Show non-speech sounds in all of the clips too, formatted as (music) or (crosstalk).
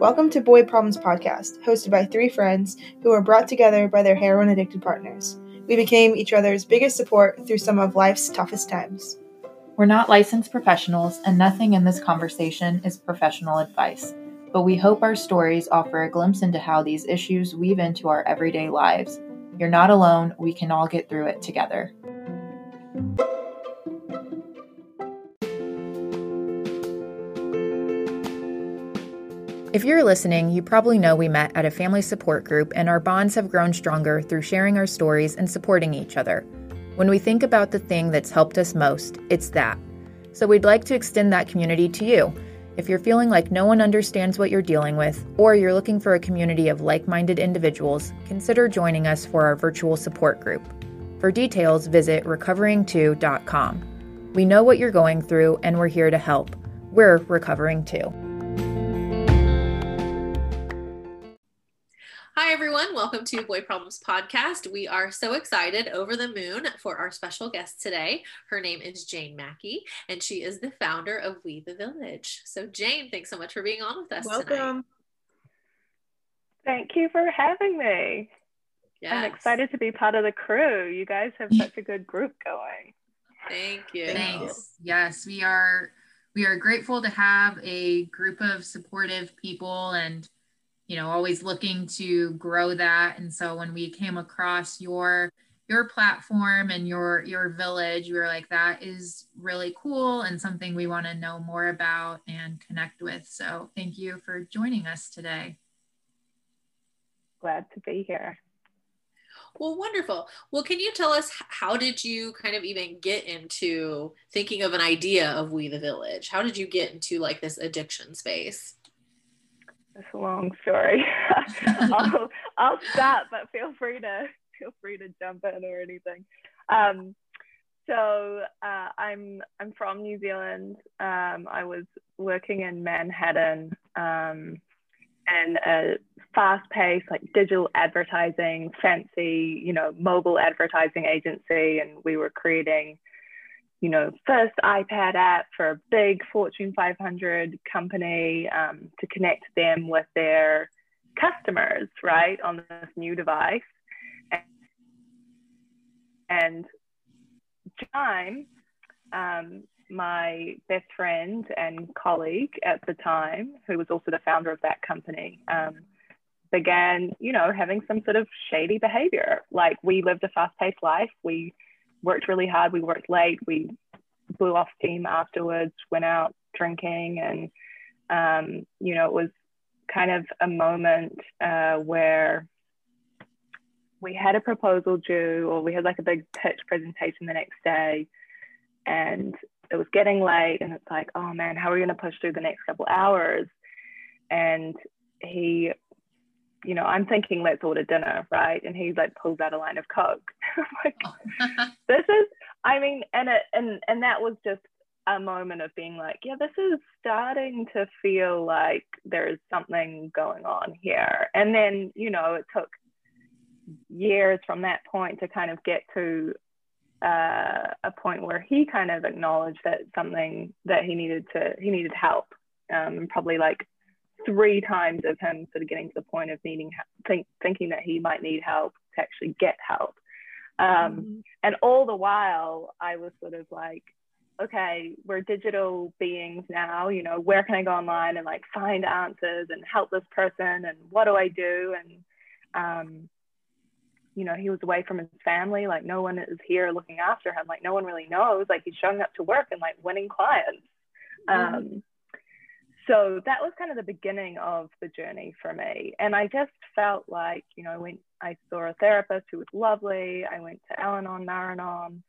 Welcome to Boy Problems Podcast, hosted by three friends who were brought together by their heroin addicted partners. We became each other's biggest support through some of life's toughest times. We're not licensed professionals, and nothing in this conversation is professional advice. But we hope our stories offer a glimpse into how these issues weave into our everyday lives. You're not alone, we can all get through it together. If you're listening, you probably know we met at a family support group, and our bonds have grown stronger through sharing our stories and supporting each other. When we think about the thing that's helped us most, it's that. So we'd like to extend that community to you. If you're feeling like no one understands what you're dealing with, or you're looking for a community of like minded individuals, consider joining us for our virtual support group. For details, visit recovering2.com. We know what you're going through, and we're here to help. We're recovering too. Hi, everyone. Welcome to Boy Problems Podcast. We are so excited over the moon for our special guest today. Her name is Jane Mackey, and she is the founder of We the Village. So, Jane, thanks so much for being on with us. Welcome. Tonight. Thank you for having me. Yes. I'm excited to be part of the crew. You guys have such a good group going. Thank you. Thanks. Yes, we are we are grateful to have a group of supportive people and you know always looking to grow that and so when we came across your your platform and your your village we were like that is really cool and something we want to know more about and connect with so thank you for joining us today Glad to be here. Well, wonderful. Well, can you tell us how did you kind of even get into thinking of an idea of We the Village? How did you get into like this addiction space? It's a long story. (laughs) I'll, I'll stop, but feel free to feel free to jump in or anything. Um, so uh, I'm I'm from New Zealand. Um, I was working in Manhattan um, and a fast-paced like digital advertising, fancy you know mobile advertising agency, and we were creating you know, first iPad app for a big Fortune 500 company um, to connect them with their customers, right, on this new device. And Jime, um, my best friend and colleague at the time, who was also the founder of that company, um, began, you know, having some sort of shady behavior. Like we lived a fast-paced life. We worked really hard. We worked late. We blew off steam afterwards, went out drinking, and um, you know, it was kind of a moment uh, where we had a proposal due, or we had like a big pitch presentation the next day, and it was getting late, and it's like, oh man, how are we going to push through the next couple hours? And he you know, I'm thinking let's order dinner, right? And he like pulls out a line of Coke. (laughs) like, (laughs) this is, I mean, and it, and and that was just a moment of being like, yeah, this is starting to feel like there is something going on here. And then, you know, it took years from that point to kind of get to uh, a point where he kind of acknowledged that something that he needed to he needed help um, probably like three times of him sort of getting to the point of needing think, thinking that he might need help to actually get help um, mm-hmm. and all the while i was sort of like okay we're digital beings now you know where can i go online and like find answers and help this person and what do i do and um, you know he was away from his family like no one is here looking after him like no one really knows like he's showing up to work and like winning clients mm-hmm. um, so that was kind of the beginning of the journey for me. And I just felt like, you know, when I saw a therapist who was lovely, I went to Al Anon, Naranon,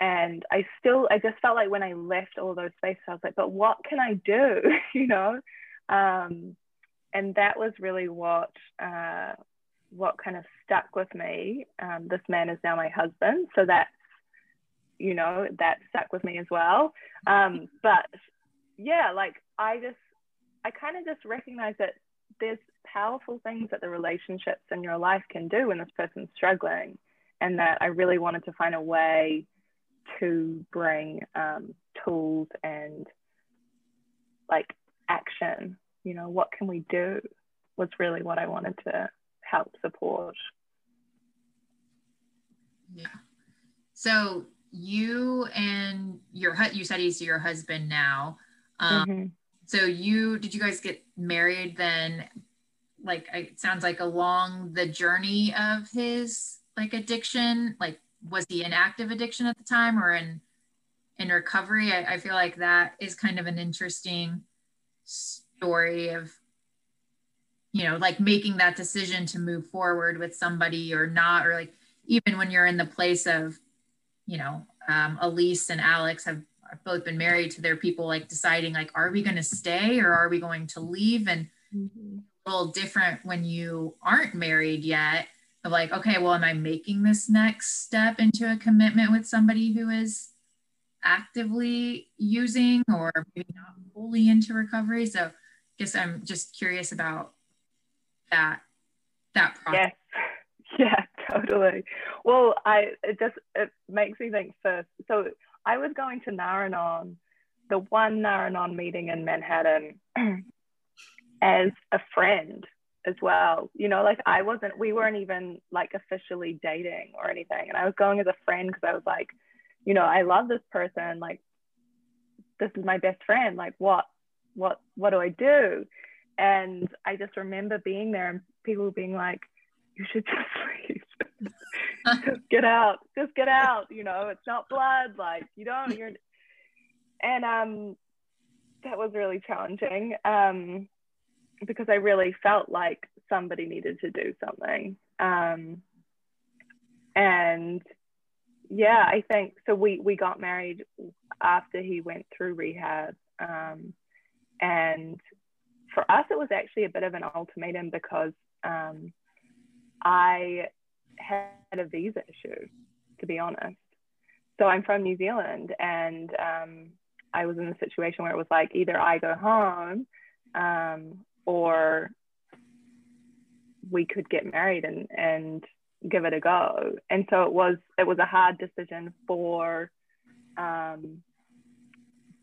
and I still, I just felt like when I left all those spaces, I was like, but what can I do, (laughs) you know? Um, and that was really what, uh, what kind of stuck with me. Um, this man is now my husband, so that's, you know, that stuck with me as well. Um, but yeah, like I just, I kind of just recognize that there's powerful things that the relationships in your life can do when this person's struggling. And that I really wanted to find a way to bring um, tools and like action. You know, what can we do? Was really what I wanted to help support. Yeah. So you and your you said he's your husband now. Um, mm-hmm. So you did you guys get married then? Like it sounds like along the journey of his like addiction. Like was he in active addiction at the time or in in recovery? I, I feel like that is kind of an interesting story of you know like making that decision to move forward with somebody or not or like even when you're in the place of you know um, elise and alex have both been married to their people like deciding like are we going to stay or are we going to leave? And mm-hmm. a little different when you aren't married yet of like okay well am i making this next step into a commitment with somebody who is actively using or maybe not fully into recovery? So i guess i'm just curious about that that process. Yes. (laughs) yeah totally. Well i it just it makes me think first. So I was going to Naranon, the one Naranon meeting in Manhattan, (clears throat) as a friend as well. You know, like I wasn't, we weren't even like officially dating or anything. And I was going as a friend because I was like, you know, I love this person. Like, this is my best friend. Like, what, what, what do I do? And I just remember being there and people being like, you should just (laughs) leave get out, just get out. You know, it's not blood. Like you don't. You're, and um, that was really challenging. Um, because I really felt like somebody needed to do something. Um, and yeah, I think so. We we got married after he went through rehab, um, and for us, it was actually a bit of an ultimatum because um, I had a visa issue, to be honest. So I'm from New Zealand, and um, I was in a situation where it was like either I go home um, or we could get married and and give it a go. And so it was it was a hard decision for um,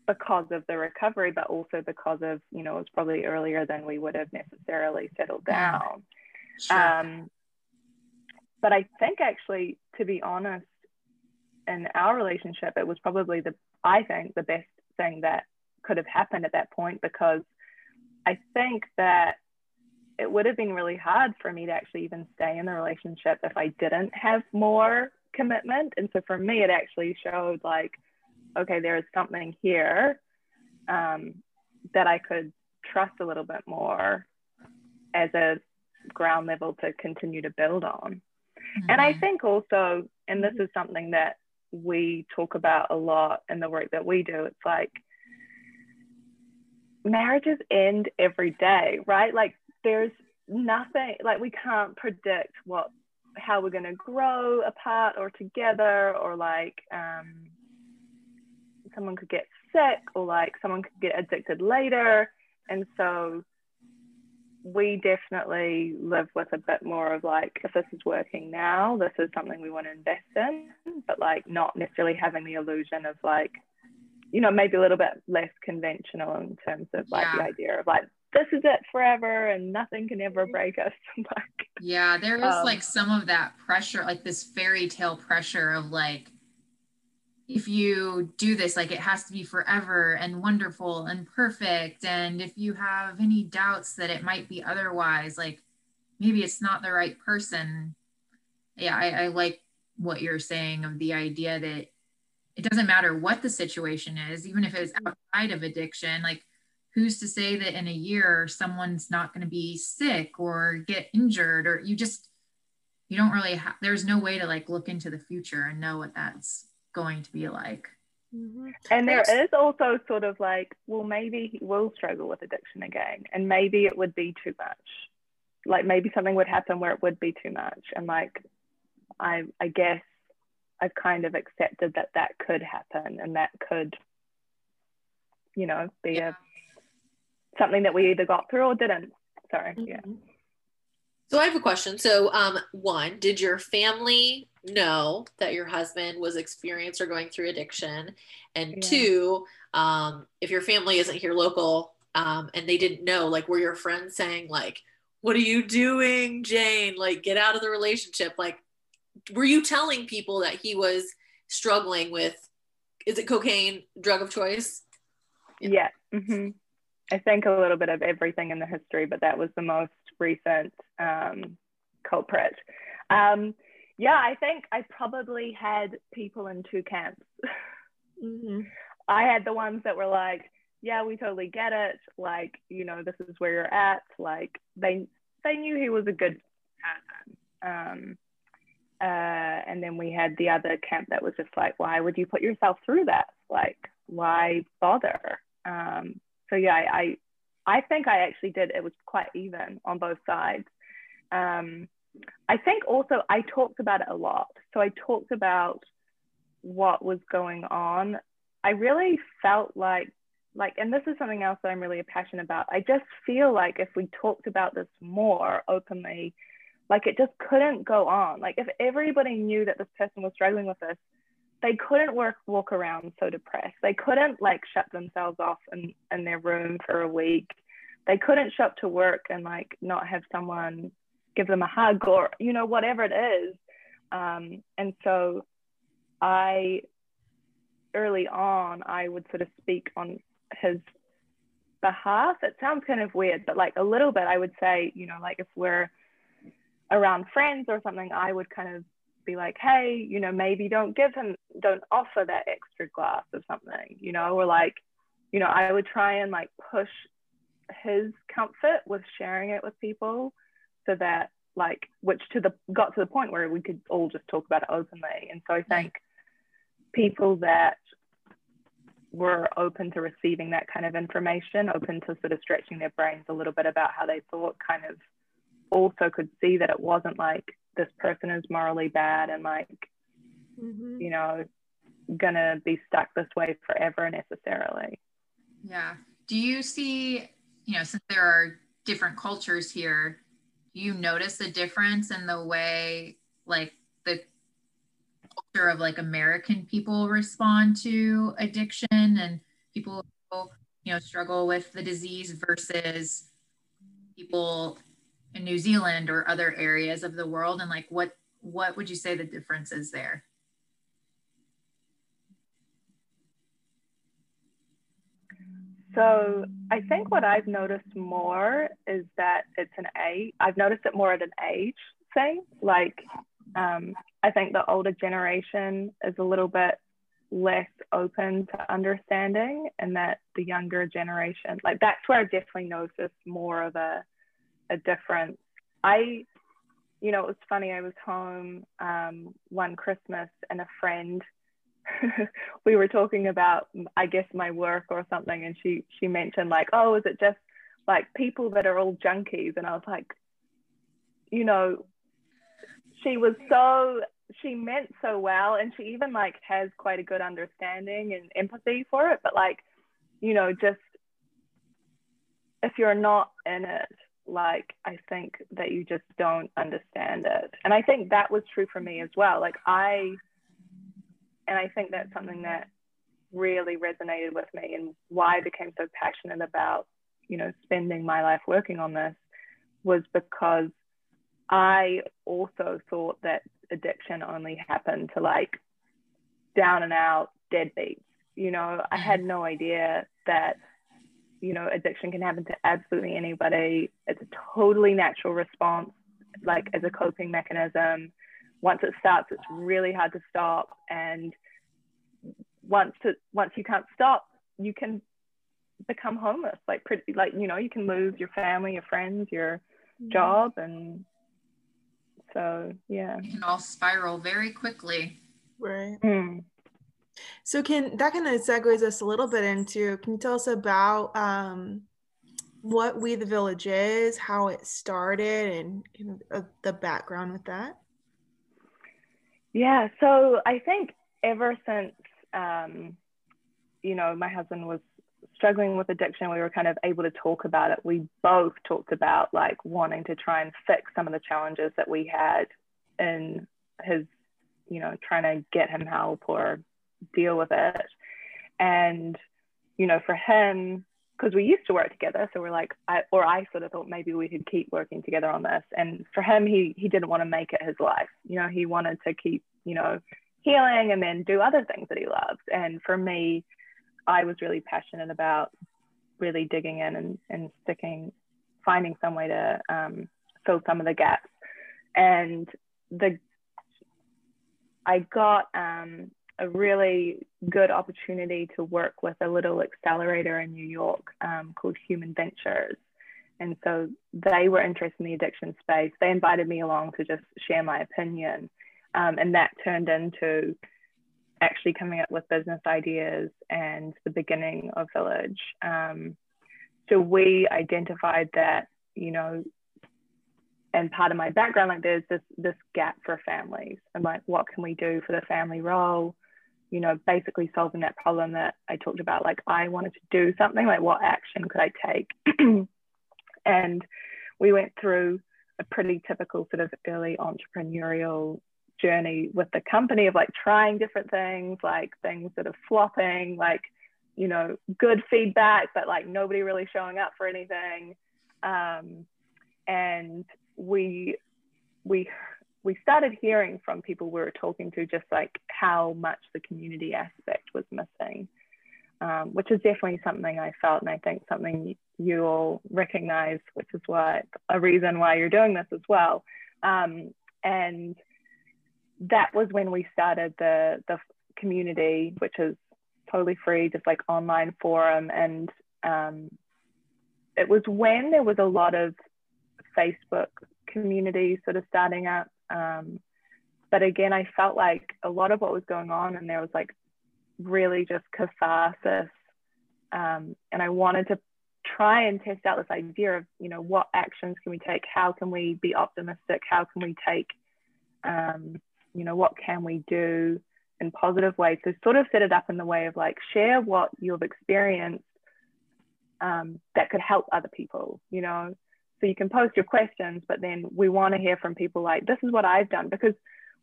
because of the recovery, but also because of you know it was probably earlier than we would have necessarily settled down. Sure. Um, but I think actually, to be honest, in our relationship, it was probably the, I think, the best thing that could have happened at that point because I think that it would have been really hard for me to actually even stay in the relationship if I didn't have more commitment. And so for me, it actually showed like, okay, there is something here um, that I could trust a little bit more as a ground level to continue to build on. Mm-hmm. And I mm-hmm. think also, and this is something that we talk about a lot in the work that we do, it's like marriages end every day, right? Like there's nothing, like we can't predict what how we're going to grow apart or together or like um, someone could get sick or like someone could get addicted later and so we definitely live with a bit more of like, if this is working now, this is something we want to invest in, but like not necessarily having the illusion of like, you know, maybe a little bit less conventional in terms of like yeah. the idea of like, this is it forever and nothing can ever break us. (laughs) like, yeah, there is um, like some of that pressure, like this fairy tale pressure of like, if you do this, like it has to be forever and wonderful and perfect. And if you have any doubts that it might be otherwise, like maybe it's not the right person. Yeah, I, I like what you're saying of the idea that it doesn't matter what the situation is, even if it's mm-hmm. outside of addiction, like who's to say that in a year someone's not going to be sick or get injured or you just you don't really have there's no way to like look into the future and know what that's going to be like. Mm-hmm. And there is also sort of like, well, maybe he will struggle with addiction again, and maybe it would be too much. Like maybe something would happen where it would be too much, and like, I I guess I've kind of accepted that that could happen, and that could, you know, be yeah. a something that we either got through or didn't. Sorry, mm-hmm. yeah. So I have a question. So, um, one, did your family know that your husband was experienced or going through addiction and Yeah. two um, if your family isn't here local um, and they didn't know like were your friends saying like what are you doing jane like get out of the relationship like were you telling people that he was struggling with is it cocaine drug of choice Yeah. hmm I think a little bit of everything in the history, but that was the most recent um, culprit. Um, yeah, I think I probably had people in two camps. Mm-hmm. I had the ones that were like, yeah, we totally get it. Like, you know, this is where you're at. Like, they they knew he was a good person. Um, uh, and then we had the other camp that was just like, why would you put yourself through that? Like, why bother? Um, so yeah, I, I I think I actually did. It was quite even on both sides. Um, I think also I talked about it a lot. So I talked about what was going on. I really felt like like and this is something else that I'm really passionate about. I just feel like if we talked about this more openly, like it just couldn't go on. Like if everybody knew that this person was struggling with this, they couldn't work walk around so depressed. They couldn't like shut themselves off in, in their room for a week. They couldn't show up to work and like not have someone give them a hug or you know whatever it is. Um, and so I early on I would sort of speak on his behalf. It sounds kind of weird, but like a little bit I would say, you know, like if we're around friends or something, I would kind of be like, hey, you know, maybe don't give him, don't offer that extra glass of something, you know, or like, you know, I would try and like push his comfort with sharing it with people so that like, which to the, got to the point where we could all just talk about it openly. And so I think people that were open to receiving that kind of information, open to sort of stretching their brains a little bit about how they thought, kind of also could see that it wasn't like this person is morally bad and like, Mm-hmm. you know, gonna be stuck this way forever necessarily. Yeah. Do you see, you know, since there are different cultures here, you notice a difference in the way like the culture of like American people respond to addiction and people you know, struggle with the disease versus people in New Zealand or other areas of the world and like what what would you say the difference is there? So I think what I've noticed more is that it's an age. I've noticed it more at an age thing. Like um, I think the older generation is a little bit less open to understanding, and that the younger generation, like that's where I definitely noticed more of a a difference. I, you know, it was funny. I was home um, one Christmas, and a friend (laughs) we were talking about i guess my work or something and she she mentioned like oh is it just like people that are all junkies? And i was like you know she was so she meant so well and she even like has quite a good understanding and empathy for it but like you know just if you're not in it like i think that you just don't understand it. And i think that was true for me as well. Like i and I think that's something that really resonated with me and why I became so passionate about, you know, spending my life working on this was because I also thought that addiction only happened to like down and out deadbeats. You know, I mm-hmm. had no idea that, you know, addiction can happen to absolutely anybody. It's a totally natural response, like as a coping mechanism once it starts, it's really hard to stop. And once it, once you can't stop, you can become homeless. Like pretty, like you know, you can lose your family, your friends, your job, and so yeah. It can all spiral very quickly. Right. Mm. So can that kind of segues us a little bit into? Can you tell us about um, what We the Village is, how it started, and kind of, uh, the background with that? Yeah, so I think ever since um, you know my husband was struggling with addiction, we were kind of able to talk about it. We both talked about like wanting to try and fix some of the challenges that we had in his you know, trying to get him help or deal with it. And, you know, for him, because we used to work together, so we're like, I, or I sort of thought maybe we could keep working together on this. And for him, he he didn't want to make it his life. You know, he wanted to keep, you know, healing and then do other things that he loves. And for me, I was really passionate about really digging in and, and sticking, finding some way to um, fill some of the gaps. And the I got um, a really good opportunity to work with a little accelerator in New York um, called Human Ventures. And so they were interested in the addiction space. They invited me along to just share my opinion. Um, and that turned into actually coming up with business ideas and the beginning of Village. Um, so we identified that, you know, and part of my background, like there's this this gap for families, and like what can we do for the family role? You know, basically solving that problem that I talked about. Like I wanted to do something. Like what action could I take? (clears throat) and we went through a pretty typical sort of early entrepreneurial journey with the company of like trying different things, like things that are flopping, like, you know, good feedback, but like nobody really showing up for anything. Um, and we, we, we started hearing from people we were talking to just like how much the community aspect was missing, um, which is definitely something I felt, and I think something you all recognize, which is why a reason why you're doing this as well. Um, and that was when we started the the community, which is totally free, just like online forum. And um, it was when there was a lot of Facebook communities sort of starting up. Um, but again, I felt like a lot of what was going on, and there was like really just catharsis. Um, and I wanted to try and test out this idea of, you know, what actions can we take? How can we be optimistic? How can we take um, you know, what can we do in positive ways? So sort of set it up in the way of like share what you've experienced um, that could help other people, you know. So you can post your questions, but then we want to hear from people like, this is what I've done. Because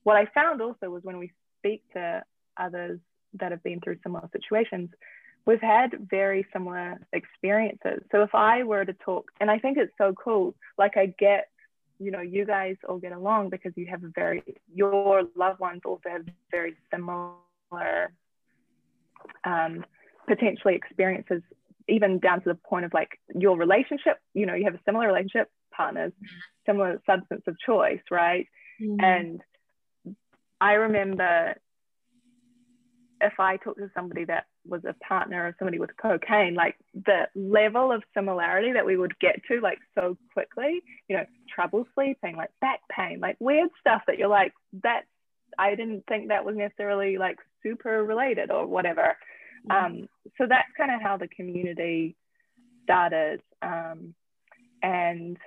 what I found also was when we speak to others that have been through similar situations, we've had very similar experiences. So if I were to talk, and I think it's so cool, like I get you know you guys all get along because you have a very your loved ones also have very similar um, potentially experiences even down to the point of like your relationship you know you have a similar relationship partners mm-hmm. similar substance of choice right mm-hmm. and i remember if i talked to somebody that was a partner of somebody with cocaine, like the level of similarity that we would get to like so quickly, you know, trouble sleeping, like back pain, like weird stuff that you're like, that I didn't think that was necessarily like super related or whatever. Um, so that's kind of how the community started. Um, and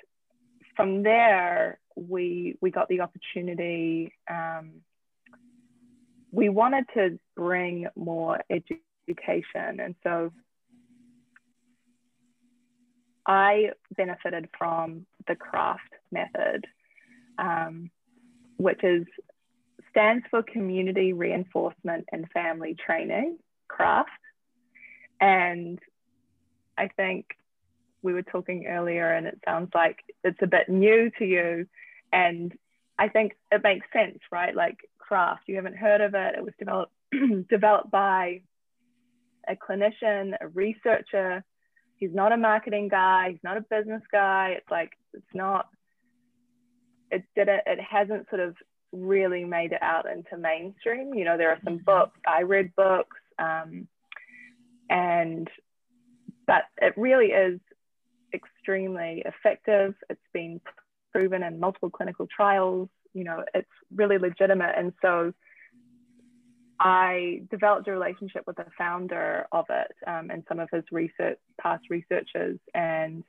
from there, we we got the opportunity. Um, we wanted to bring more education. And so I benefited from the CRAFT method, um, which is stands for Community Reinforcement and Family Training, CRAFT. And I think we were talking earlier, and it sounds like it's a bit new to you. And I think it makes sense, right? Like CRAFT, you haven't heard of it. It was developed (clears throat) developed by a clinician, a researcher. He's not a marketing guy. He's not a business guy. It's like it's not. It did it. It hasn't sort of really made it out into mainstream. You know, there are some mm-hmm. books. I read books, um, and but it really is extremely effective. It's been proven in multiple clinical trials. You know, it's really legitimate, and so I developed a relationship with the founder of it um, and some of his research, past researchers, and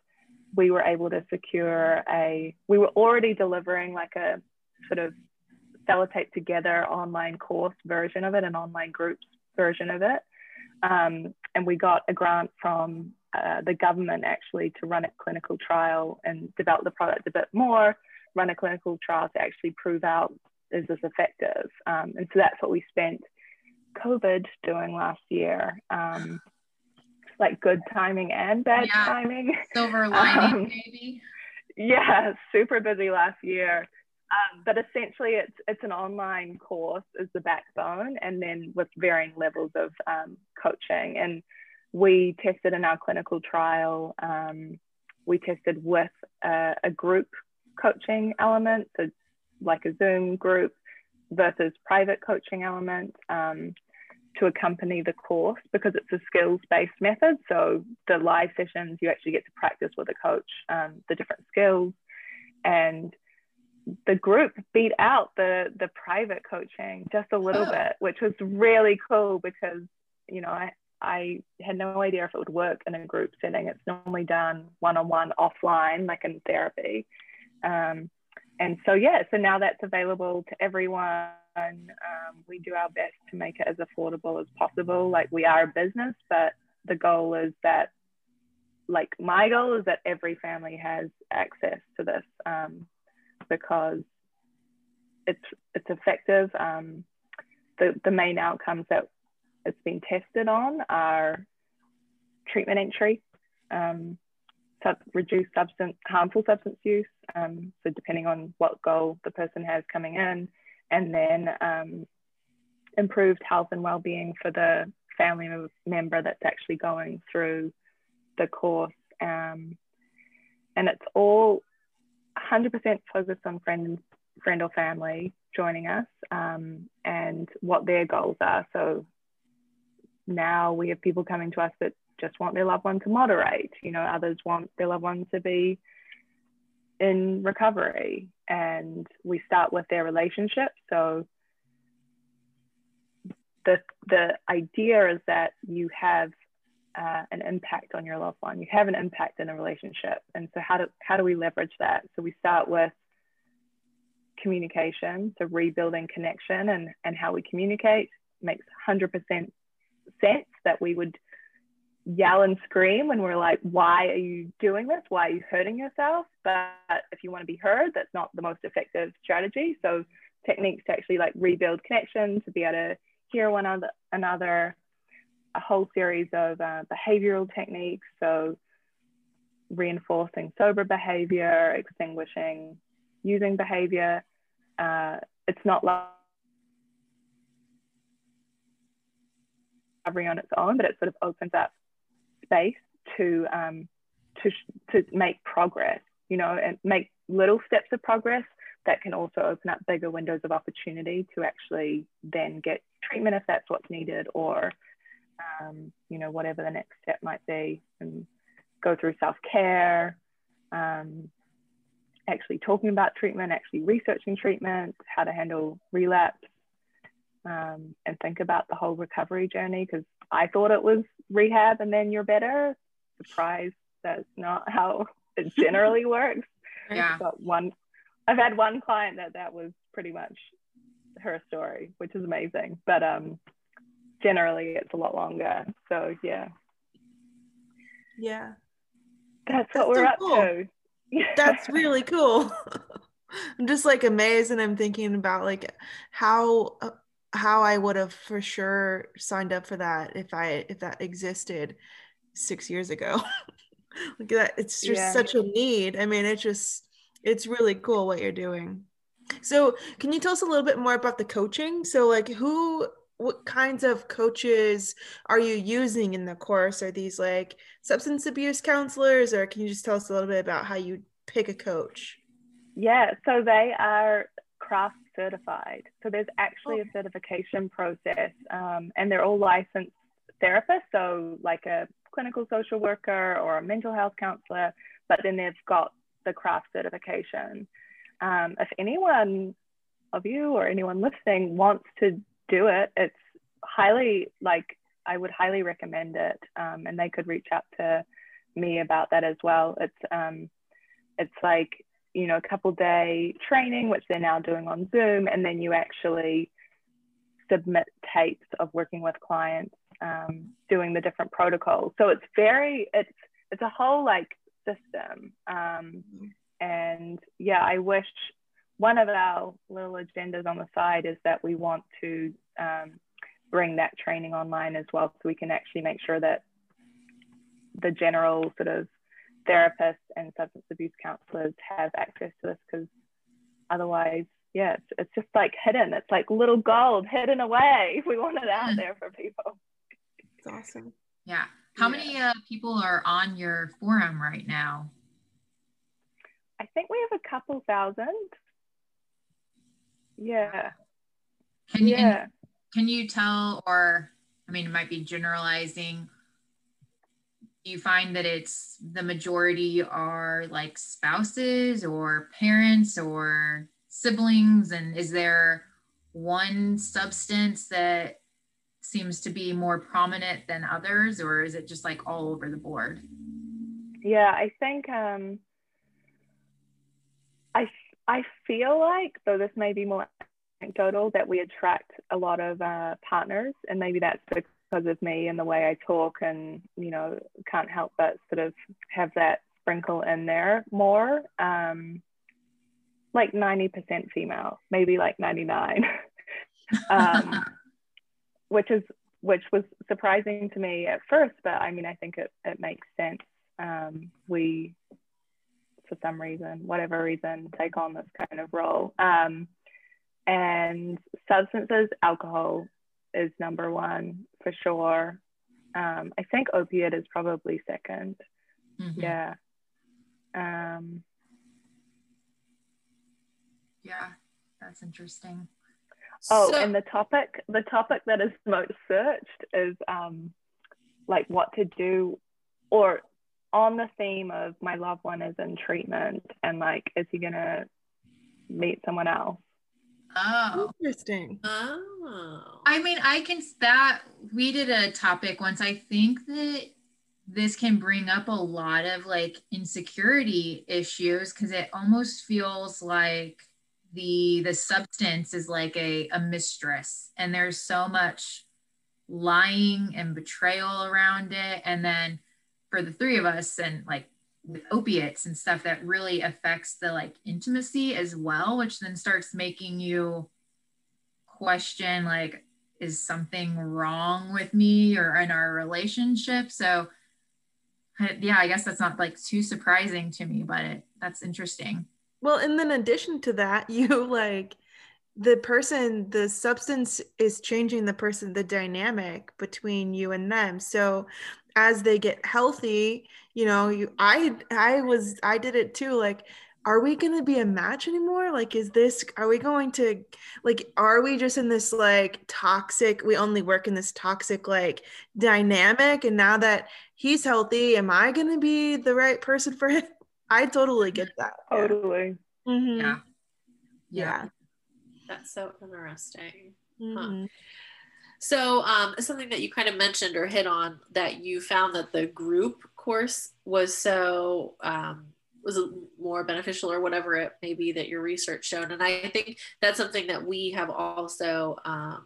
we were able to secure a. We were already delivering like a sort of sellotape together online course version of it, an online groups version of it, um, and we got a grant from uh, the government actually to run a clinical trial and develop the product a bit more, run a clinical trial to actually prove out is this effective? Um, and so that's what we spent COVID doing last year. Um, like good timing and bad yeah. timing. Silver (laughs) lining, um, maybe. Yeah, super busy last year. Um, but essentially, it's it's an online course is the backbone, and then with varying levels of um, coaching. And we tested in our clinical trial. Um, we tested with a, a, group coaching element, so like a Zoom group versus private coaching element. Um, to accompany the course because it's a skills based method. So the live sessions, you actually get to practice with a coach um, the different skills. And the group beat out the the private coaching just a little oh. bit, which was really cool because you know I I had no idea if it would work in a group setting. It's normally done one on one offline, like in therapy. Um, and so yeah, so now that's available to everyone um, we do our best to make it as affordable as possible. Like we are a business, but the goal is that, like my goal is that every family has access to this um, because it's it's effective. Um, the the main outcomes that it's been tested on are treatment entry, um, sub, reduced substance harmful substance use. Um, so depending on what goal the person has coming in, and then um, improved health and well-being for the family member that's actually going through the course. Um, and it's all 100% focused on friend, friend or family joining us um, and what their goals are. So now we have people coming to us that just want their loved one to moderate. You know, others want their loved one to be in recovery and we start with their relationship so the the idea is that you have uh, an impact on your loved one you have an impact in a relationship and so how do how do we leverage that so we start with communication so rebuilding connection and and how we communicate makes 100% sense that we would yell and scream when we're like, why are you doing this? Why are you hurting yourself? But if you want to be heard, that's not the most effective strategy. So techniques to actually like rebuild connection, to be able to hear one another, a whole series of uh, behavioral techniques. So reinforcing sober behavior, extinguishing using behavior. Uh, it's not like recovery on its own, but it sort of opens up space to um, to to make progress, you know, and make little steps of progress that can also open up bigger windows of opportunity to actually then get treatment if that's what's needed, or um, you know, whatever the next step might be, and go through self care. Um, actually talking about treatment, actually researching treatment, how to handle relapse, um, and think about the whole recovery journey because I thought it was rehab and then you're better. Surprise, that's not how it (laughs) generally works. Yeah. But one, I've had one client that that was pretty much her story, which is amazing. But um, generally it's a lot longer. So yeah. Yeah. That's, that's what we're so up cool. to. (laughs) that's really cool. (laughs) I'm just like amazed and I'm thinking about like how uh, how I would have for sure signed up for that if I if that existed six years ago. (laughs) Look at that. It's just yeah. such a need. I mean, it's just it's really cool what you're doing. So can you tell us a little bit more about the coaching? So like who what kinds of coaches are you using in the course? Are these like substance abuse counselors or can you just tell us a little bit about how you pick a coach? Yeah, so they are CRAFT certified. So there's actually a certification process, um, and they're all licensed therapists. So like a clinical social worker or a mental health counselor, but then they've got the CRAFT certification. Um, if anyone of you or anyone listening wants to do it, it's highly like I would highly recommend it, um, and they could reach out to me about that as well. It's um, it's like you know, a couple day training, which they're now doing on Zoom, and then you actually submit tapes of working with clients, um, doing the different protocols. So it's very, it's it's a whole like system. Um, and yeah, I wish one of our little agendas on the side is that we want to um, bring that training online as well, so we can actually make sure that the general sort of therapists and substance abuse counselors have access to this because otherwise yeah it's, it's just like hidden. It's like little gold hidden away we want it out there for people. It's awesome. Yeah. How yeah. many uh, people are on your forum right now? I think we have a couple thousand yeah. Can you, yeah. can you tell or i mean it might be generalizing do you find that it's the majority are like spouses or parents or siblings? And is there one substance that seems to be more prominent than others or is it just like all over the board? Yeah i think um i feel like though this may be more anecdotal that we attract a lot of uh, partners and maybe that's because because of me and the way I talk and you know can't help but sort of have that sprinkle in there more um, like 90% female maybe like 99 (laughs) um, (laughs) which is which was surprising to me at first but I mean I think it, it makes sense. Um, we for some reason whatever reason take on this kind of role um, and substances alcohol is number one for sure. Um, I think opiate is probably 2nd mm-hmm. Yeah. Um, yeah, that's interesting. Oh, so, and the topic, the topic that is most searched is um, like what to do, or on the theme of my loved one is in treatment, and like, is he gonna meet someone else? Oh, interesting. Oh, I mean, I can that we did a topic once. I think that this can bring up a lot of like insecurity issues because it almost feels like the the substance is like a, a mistress and there's so much lying and betrayal around it and then for the three of us and like with opiates and stuff that really affects the like intimacy as well, which then starts making you question like, is something wrong with me or in our relationship? So yeah, I guess that's not like too surprising to me, but it, that's interesting. Well, and then addition to that, (laughs) you like the person, the substance is changing the person, the dynamic between you and them. So as they get healthy you know you i i was i did it too like are we going to be a match anymore like is this are we going to like are we just in this like toxic we only work in this toxic like dynamic and now that he's healthy am i going to be the right person for (laughs) him i totally get that totally mm-hmm. yeah. yeah that's so interesting mm-hmm. huh. So, um, something that you kind of mentioned or hit on that you found that the group course was so um, was more beneficial or whatever it may be that your research showed, and I think that's something that we have also um,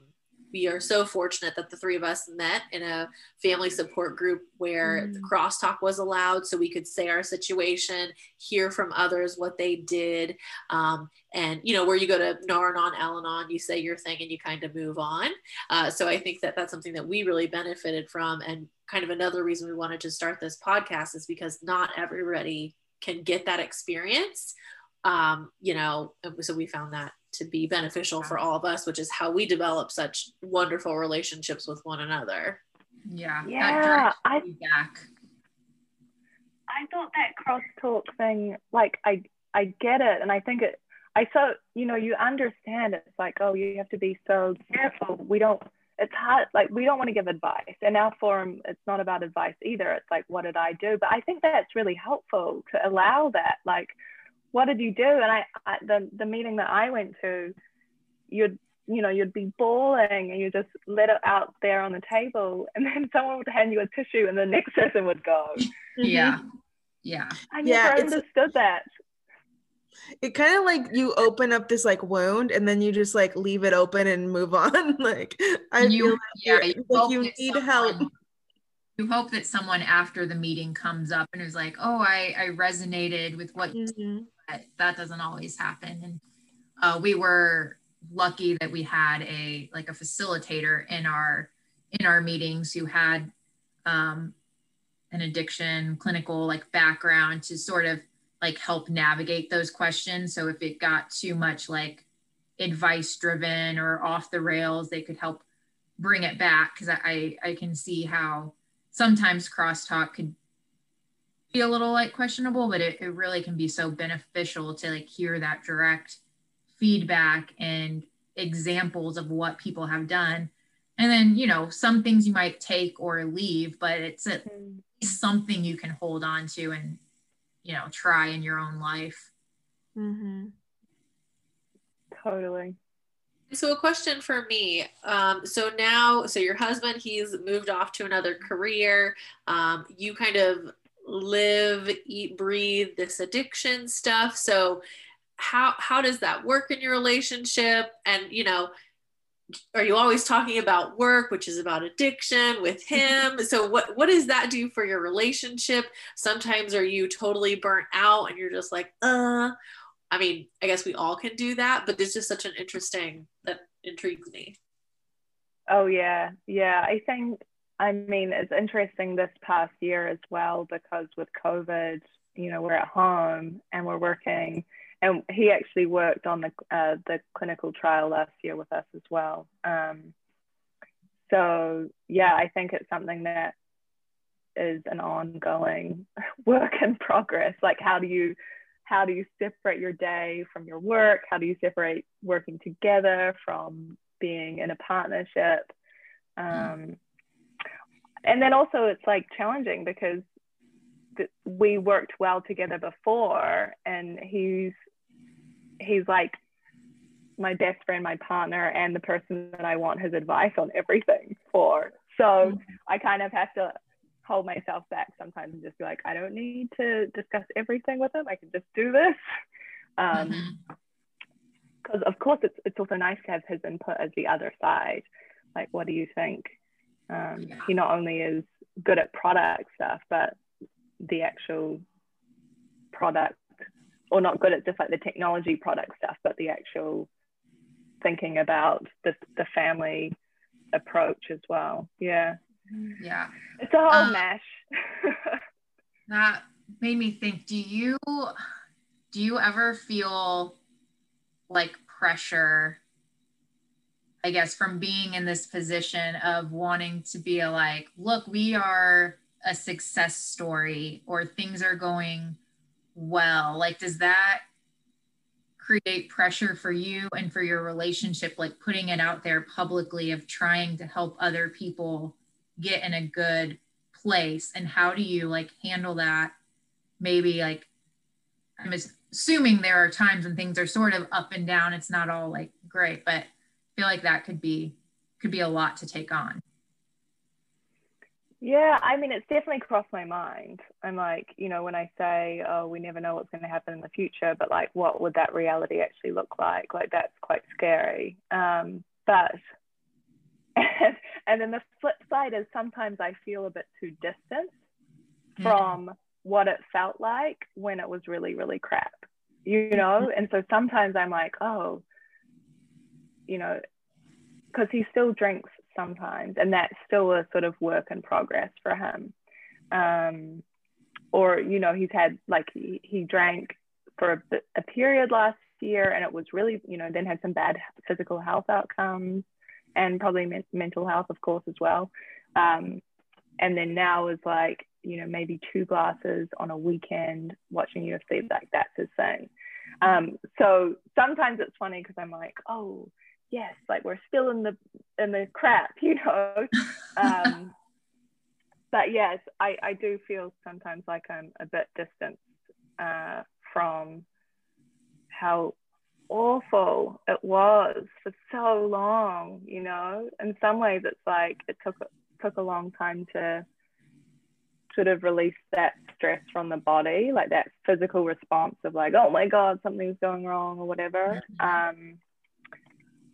we are so fortunate that the three of us met in a family support group where mm. the crosstalk was allowed so we could say our situation hear from others what they did um, and you know where you go to nar-anon al-anon you say your thing and you kind of move on uh, so i think that that's something that we really benefited from and kind of another reason we wanted to start this podcast is because not everybody can get that experience um, you know so we found that to be beneficial for all of us, which is how we develop such wonderful relationships with one another. Yeah. Yeah. I, back. I thought that crosstalk thing, like I I get it and I think it I so you know, you understand it's like, oh, you have to be so careful. We don't it's hard like we don't want to give advice. In our forum, it's not about advice either. It's like, what did I do? But I think that's really helpful to allow that. Like what did you do? And I, I the, the meeting that I went to, you'd, you know, you'd be bawling and you just let it out there on the table (laughs) and then someone would hand you a tissue and the next person would go. Yeah. Yeah. I never yeah, understood that. It kind of like you open up this like wound and then you just like leave it open and move (laughs) on. like I you, feel like, yeah, you, like you need someone, help you hope that someone after the meeting comes up and is like, "Oh, I I resonated with what." Mm-hmm. That doesn't always happen, and uh, we were lucky that we had a like a facilitator in our in our meetings who had um, an addiction clinical like background to sort of like help navigate those questions. So if it got too much like advice driven or off the rails they could help bring it back. Because I, I can see how sometimes crosstalk could be a little like questionable but it, it really can be so beneficial to like hear that direct feedback and examples of what people have done and then you know some things you might take or leave but it's at mm-hmm. something you can hold on to and you know try in your own life mm-hmm. totally so a question for me um, so now so your husband he's moved off to another career um, you kind of live eat breathe this addiction stuff. So how how does that work in your relationship? And you know are you always talking about work which is about addiction with (laughs) him? So what what does that do for your relationship? Sometimes are you totally burnt out and you're just like uh i mean i guess we all can do that but it's just such an interesting that intrigues me. Oh yeah. Yeah. I think i mean it's interesting this past year as well because with covid you know we're at home and we're working and he actually worked on the uh, the clinical trial last year with us as well. Um, so yeah, I think it's something that is an ongoing (laughs) work in progress. Like how do you how do you separate your day from your work? How do you separate working together from being in a partnership? Um, and then also it's like challenging because we worked well together before and he's he's like my best friend, my partner, and the person that I want his advice on everything for. So mm-hmm. I kind of have to hold myself back sometimes and just be like, I don't need to discuss everything with him. I can just do this. Um, because mm-hmm. of course it's it's also nice to have his input as the other side. Like, what do you think? Um, yeah. He not only is good at product stuff, but the actual product or not good at just like the technology product stuff, but the actual thinking about the, the family approach as well. Yeah. Yeah. It's a whole um, mesh. (laughs) that made me think, do you do you ever feel like pressure I guess from being in this position of wanting to be like, look, we are a success story or things are going well. Like does that create pressure for you and for your relationship like putting it out there publicly of trying to help other people get in a good place? And how do you like handle that? Maybe like i'm assuming there are times when things are sort of up and down. It's not all like great but feel like that could be could be a lot to take on yeah, I mean, it's definitely crossed my mind. I'm like, you know, when I say, oh, we never know what's going to happen in the future, but like, what would that reality actually look like? Like, that's quite scary. Um, but, and, (laughs) and then the flip side is sometimes I feel a bit too distant mm-hmm. from what it felt like when it was really, really crap, you know? Mm-hmm. And so sometimes I'm like, oh, you know, because he still drinks sometimes, and that's still a sort of work in progress for him. Um, or you know, he's had like he, he drank for a, a period last year, and it was really you know then had some bad physical health outcomes, and probably men- mental health, of course, as well. Um, and then now is like you know maybe two glasses on a weekend watching UFC like that's his thing. Um, so sometimes it's funny because I'm like, oh, yes, like we're still in the in the crap, (laughs) you know. Um, (laughs) but yes, I, I do feel sometimes like I'm a bit distant uh, from how awful it was for so long, you know. In some ways, it's like it took took a long time to sort of release that stress from the body, like that physical response of like, oh my god, something's going wrong or whatever. Um,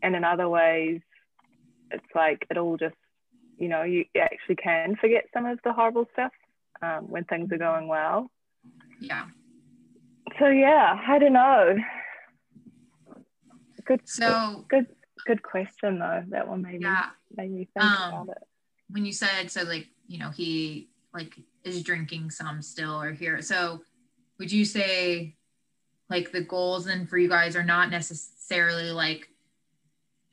and in other ways it's like it all just you know you actually can forget some of the horrible stuff um, when things are going well yeah so yeah i don't know Good. So good. Good question though. That one made yeah. me made me think um, about it. When you said so, like you know, he like is drinking some still or here. So would you say like the goals and for you guys are not necessarily like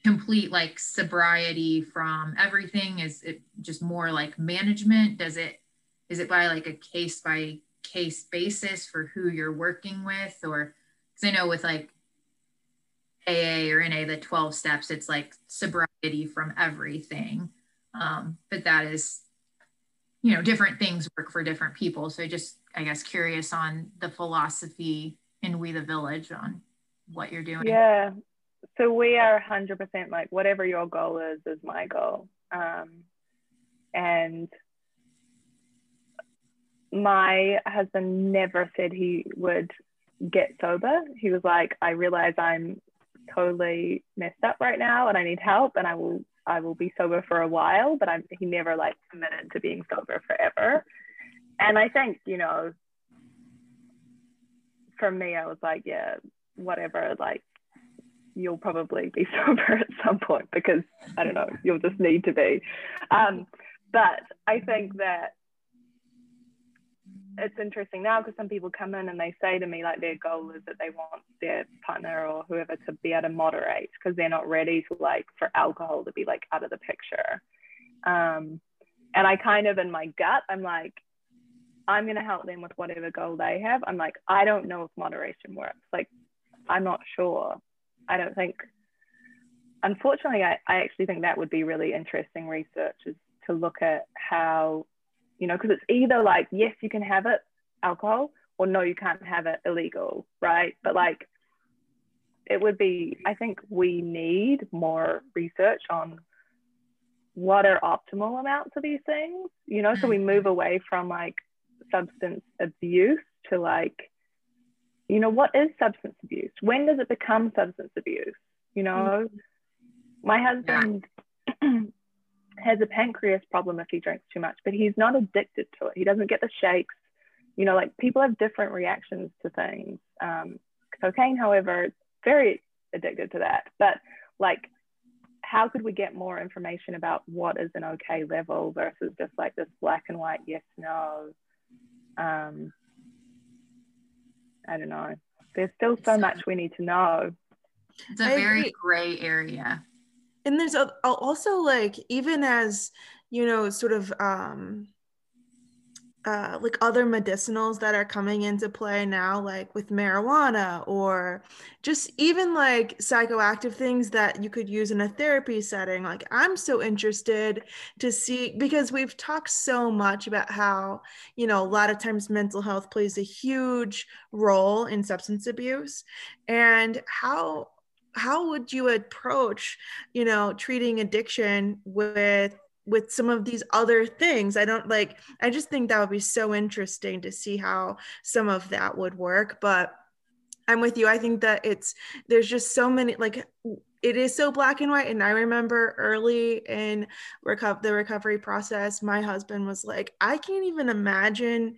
complete like sobriety from everything? Is it just more like management? Does it is it by like a case by case basis for who you're working with or because I know with like AA or NA, the 12 steps, it's like sobriety from everything. Um, but that is, you know, different things work for different people. So just, I guess, curious on the philosophy in We the Village on what you're doing. Yeah. So we are 100% like whatever your goal is, is my goal. Um, and my husband never said he would get sober. He was like, I realize I'm totally messed up right now and I need help and I will I will be sober for a while, but I'm he never like committed to being sober forever. And I think, you know, for me, I was like, yeah, whatever, like you'll probably be (laughs) sober at some point because I don't know, you'll just need to be. Um, but I think that it's interesting now because some people come in and they say to me like their goal is that they want their partner or whoever to be able to moderate because they're not ready to like for alcohol to be like out of the picture. Um, and i kind of in my gut i'm like i'm going to help them with whatever goal they have. I'm like i don't know if moderation works. Like i'm not sure i don't think unfortunately i, I actually think that would be really interesting research is to look at how you know, because it's either like, yes, you can have it, alcohol, or no, you can't have it, illegal, right? But like, it would be, I think we need more research on what are optimal amounts of these things, you know, so we move mm-hmm. away from like substance abuse to like, you know, what is substance abuse? When does it become substance abuse? You know, mm-hmm. my husband has a pancreas problem if he drinks too much, but he's not addicted to it. He doesn't get the shakes. You know, like people have different reactions to things. Um, cocaine, however, is very addicted to that. But like, how could we get more information about what is an okay level versus just like this black and white yes, no? Um, I don't know. There's still so much we need to know. It's a very gray area and there's also like even as you know sort of um uh, like other medicinals that are coming into play now, like with marijuana or just even like psychoactive things that you could use in a therapy setting. Like, I'm so interested to see because we've talked so much about how, you know, a lot of times mental health plays a huge role in substance abuse and how how would you approach you know treating addiction with with some of these other things i don't like i just think that would be so interesting to see how some of that would work but i'm with you i think that it's there's just so many like it is so black and white and i remember early in reco- the recovery process my husband was like i can't even imagine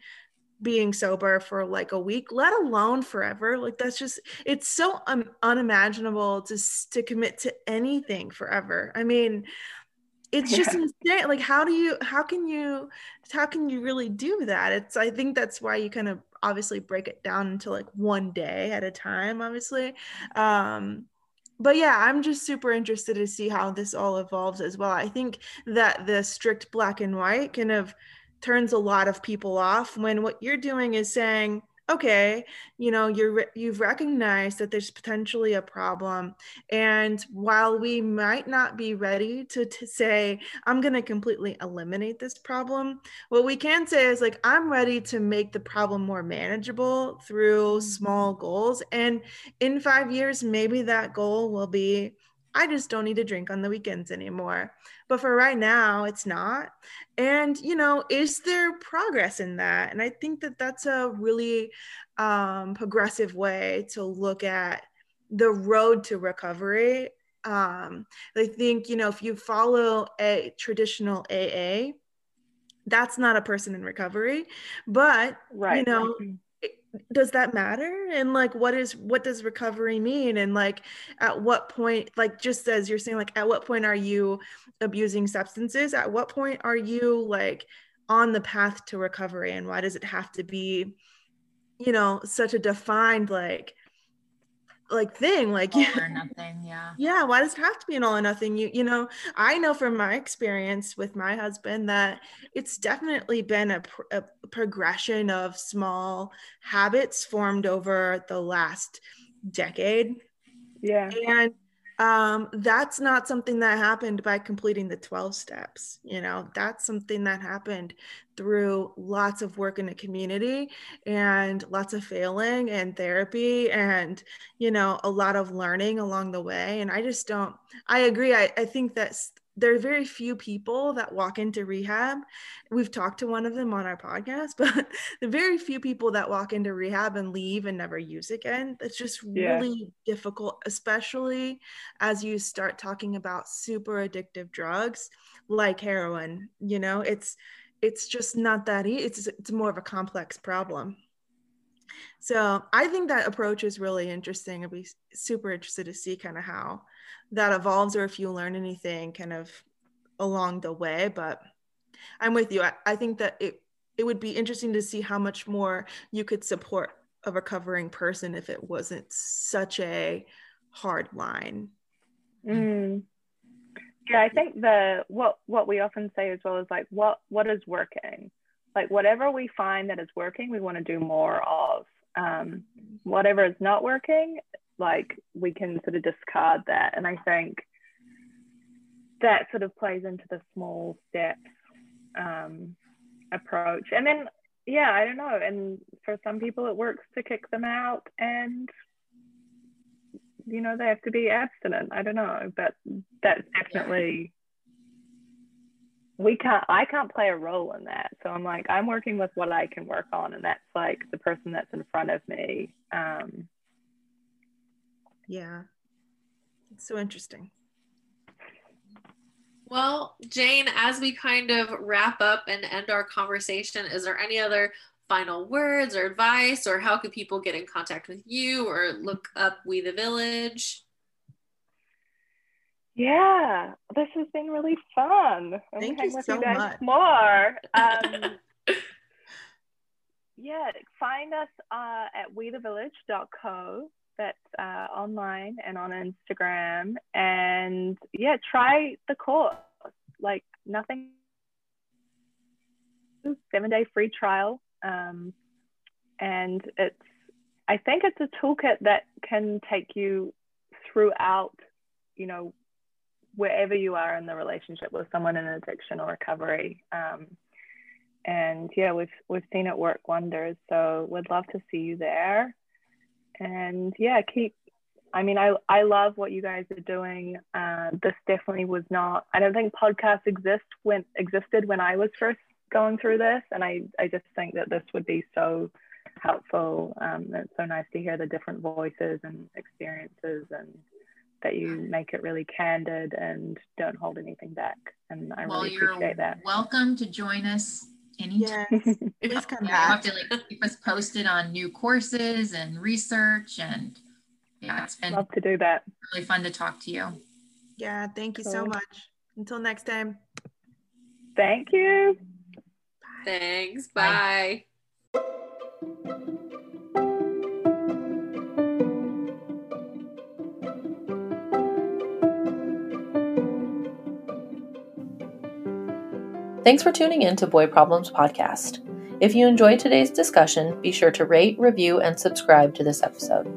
being sober for like a week let alone forever like that's just it's so un- unimaginable to to commit to anything forever i mean it's just insane like how do you how can you how can you really do that? It's i think that's why you kind of obviously break it down into like one day at a time obviously. Um but yeah i'm just super interested to see how this all evolves as well. I think that the strict black and white kind of turns a lot of people off when what you're doing is saying okay you know you're you've recognized that there's potentially a problem and while we might not be ready to, to say i'm going to completely eliminate this problem what we can say is like i'm ready to make the problem more manageable through mm-hmm. small goals and in 5 years maybe that goal will be I just don't need to drink on the weekends anymore. But for right now, it's not. And, you know, is there progress in that? And I think that that's a really um, progressive way to look at the road to recovery. Um, I think, you know, if you follow a traditional AA, that's not a person in recovery. But, right. you know, does that matter? And like what is what does recovery mean? And like at what point like just as you're saying like at what point are you abusing substances? At what point are you like on the path to recovery? And why does it have to be you know such a defined like like thing like all or (laughs) nothing yeah. Yeah why does it have to be an all or nothing? You you know i know from my experience with my husband that it's definitely been a, a progression of small habits formed over the last decade. Yeah. And um, that's not something that happened by completing the 12 steps. You know, that's something that happened through lots of work in the community and lots of failing and therapy and, you know, a lot of learning along the way. And I just don't, I agree. I, I think that's there are very few people that walk into rehab. We've talked to one of them on our podcast, (laughs) but the very few people that walk into rehab and leave and never use again. It's just yeah. really difficult, especially as you start talking about super addictive drugs like heroin. You know, it's it's just not that easy. It's it's more of a complex problem. So I think that approach is really interesting. I'd be super interested to see kind of how that evolves or if you learn anything kind of along the way. But I'm with you. I, I think that it it would be interesting to see how much more you could support a recovering person if it wasn't such a hard line. Mm. Yeah, I think the what what we often say as well is like what what is working, like whatever we find that is working, we want to do more of. Um, whatever is not working, like we can sort of discard that. And I think that sort of plays into the small steps um, approach. And then, yeah, I don't know. And for some people, it works to kick them out and you know they have to be abstinent i don't know but that's definitely we can't i can't play a role in that so i'm like i'm working with what i can work on and that's like the person that's in front of me um, yeah. It's so interesting. Well, Jane, as we kind of wrap up and end our conversation, is there any other final words or advice, or how could people get in contact with you or look up We the Village? Yeah, this has been really fun. I'm Thank you so you much. More. Um, (laughs) yeah, find us uh, at wethevillage.co that's uh, online and on Instagram. And yeah, try the course. Like nothing, seven day free trial. Um, and it's, I think it's a toolkit that can take you throughout, you know, wherever you are in the relationship with someone in addiction or recovery. Um, and yeah, we've we've seen it work wonders. So we'd love to see you there and yeah, keep. I mean, I I love what you guys are doing. Uh, this definitely was not. I don't think podcasts exist when existed when I was first going through this, and I I just think that this would be so helpful. Um, it's so nice to hear the different voices and experiences, and that you make it really candid and don't hold anything back. And I well, really appreciate that. Welcome to join us anytime. Yes. (laughs) Please come yeah, back. You have to like keep us posted on new courses and research and yeah, it's been love to do that. Really fun to talk to you. Yeah, thank you cool. so much. Until next time. Thank you. Thanks. Bye. Bye. Thanks for tuning in to Boy Problems Podcast. If you enjoyed today's discussion, be sure to rate, review, and subscribe to this episode.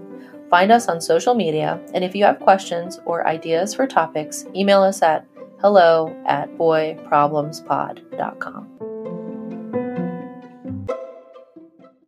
Find us on social media, and if you have questions or ideas for topics, email us at hello at boyproblemspod.com.